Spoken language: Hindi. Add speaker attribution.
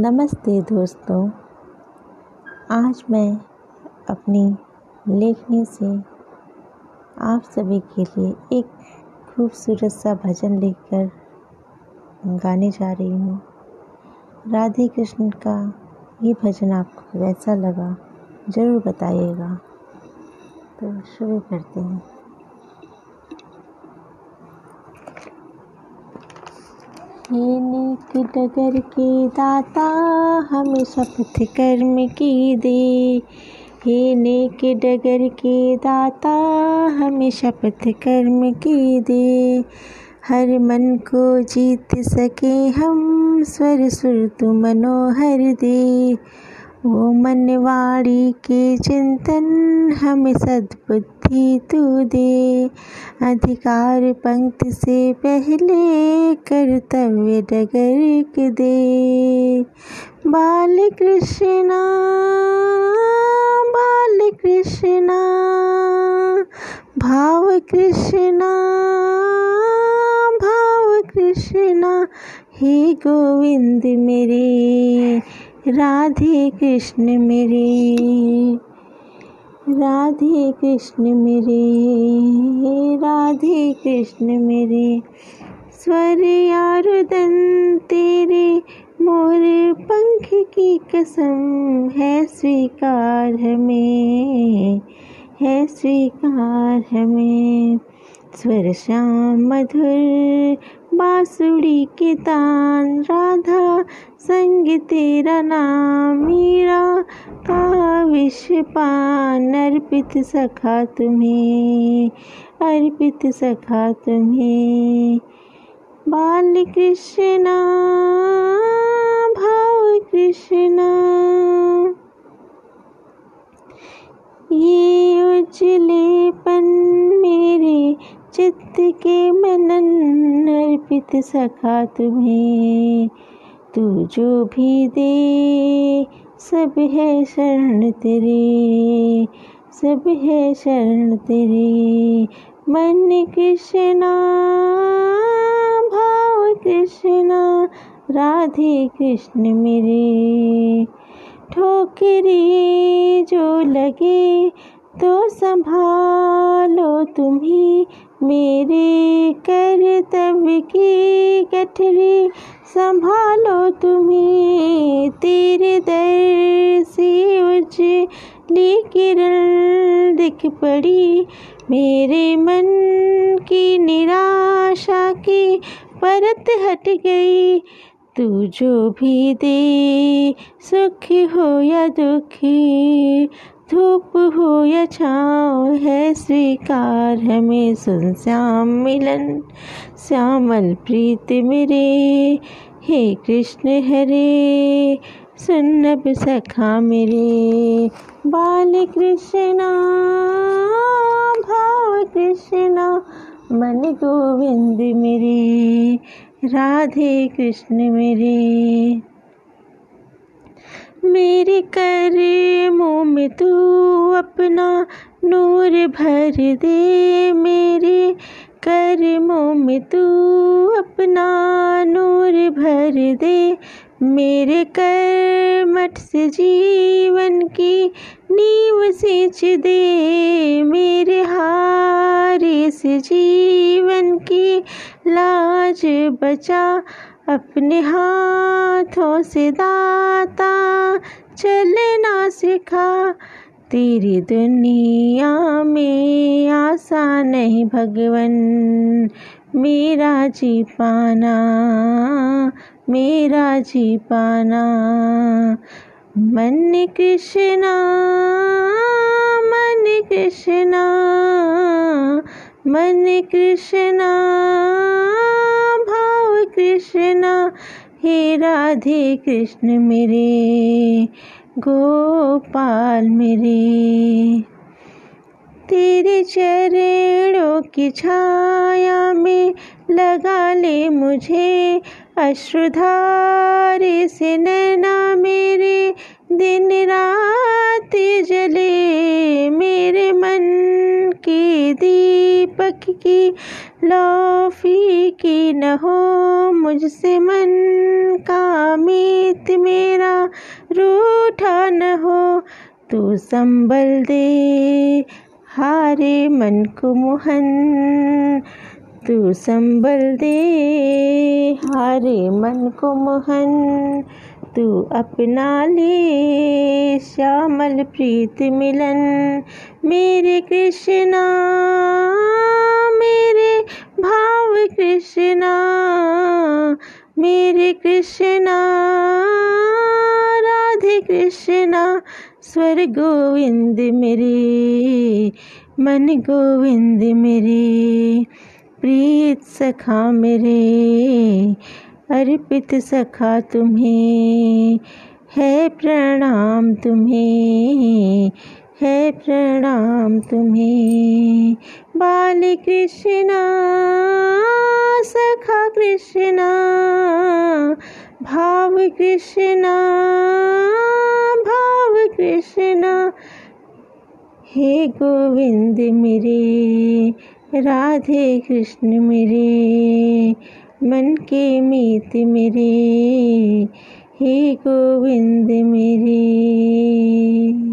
Speaker 1: नमस्ते दोस्तों। आज मैं अपनी लेखनी से आप सभी के लिए एक खूबसूरत सा भजन लेकर गाने जा रही हूँ। राधे कृष्ण का ये भजन आपको कैसा लगा, ज़रूर बताइएगा। तो शुरू करते हैं। हे नेक डगर के दाता, हमें शपथ कर्म की दे। हे नेक डगर के दाता, हमें शपथ कर्म की दे। हर मन को जीत सके हम, स्वर सुर तु मनोहर दे। ओ मनवाड़ी के चिंतन हमें सद्बुद्धि तू दे। अधिकार पंक्ति से पहले कर्तव्य डगर के दे। बाल कृष्णा बाल कृष्णा भाव कृष्णा भाव कृष्णा हे गोविंद मेरे। राधे कृष्ण मेरे, राधे कृष्ण मेरे, राधे कृष्ण मेरे। स्वर यारुदन तेरे, मोर पंख की कसम है स्वीकार हमें, है स्वीकार हमें। स्वर श्याम मधुर बांसुड़ी के तान, राधा संग तेरा नाम, मीरा का विश्व पान, अर्पित सखा तुम्हें, अर्पित सखा तुम्हें। बाल कृष्णा भाव कृष्णा, ये उजलेपन मेरे चित्त के मनन अर्पित सखा तुम्हें। तू जो भी दे, सब है शरण तेरे। सब है शरण तेरे। मन कृष्णा, भाव कृष्णा, राधे कृष्ण मेरे। ठोकरी जो लगे तो संभालो तुम्ही। मेरे कर्तव्य की गठरी संभालो तुम्हें तेरे दर से उजली किरण दिख पड़ी। मेरे मन की निराशा की परत हट गई। तू जो भी दे सुख हो या दुखी धूप हो या छाँव है, स्वीकार हमें सुन श्याम मिलन। श्यामल प्रीत मेरे, हे कृष्ण हरे सुनब सखा मेरे। बाल कृष्णा, भाव कृष्णा, मन गोविंद मेरे, राधे कृष्ण मेरे। मेरे कर में तू अपना नूर भर दे मेरे कर मुँह में तू अपना नूर भर दे मेरे कर मठ से जीवन की नींव सींच दे मेरे हारे से जीवन की लाज बचा अपने हाथों से दाता चलना सिखा। तेरी दुनिया में आसा नहीं भगवन। मेरा जी पाना, मेरा जी पाना। मन कृष्णा मन कृष्णा मन कृष्णा, भाव कृष्णा। हे राधे कृष्ण मेरे, गोपाल मेरे। तेरे चरणों की छाया में लगा ले मुझे, अश्रुधारे से नैना मेरे। दिन रात जले मेरे मन की दीपक की लौफी की न हो मुझसे मन का मीत मेरा, रूठा न हो तू संभल दे, हारे मन को मोहन तू संभल दे, हारे मन को मोहन तू अपना ले, श्यामल प्रीत मिलन मेरे कृष्णा। कृष्णा, मेरे कृष्णा, राधे कृष्णा, स्वर गोविंद मेरे, मन गोविंद मेरे प्रीत सखा मेरे, अर्पित सखा तुम्हें, है प्रणाम तुम्हें, है प्रणाम तुम्हें। बाल कृष्णा सखा कृष्णा, भाव कृष्णा भाव कृष्णा। हे गोविंद मेरे, राधे कृष्ण मेरे, मन के मीत मेरे, हे गोविंद मेरे।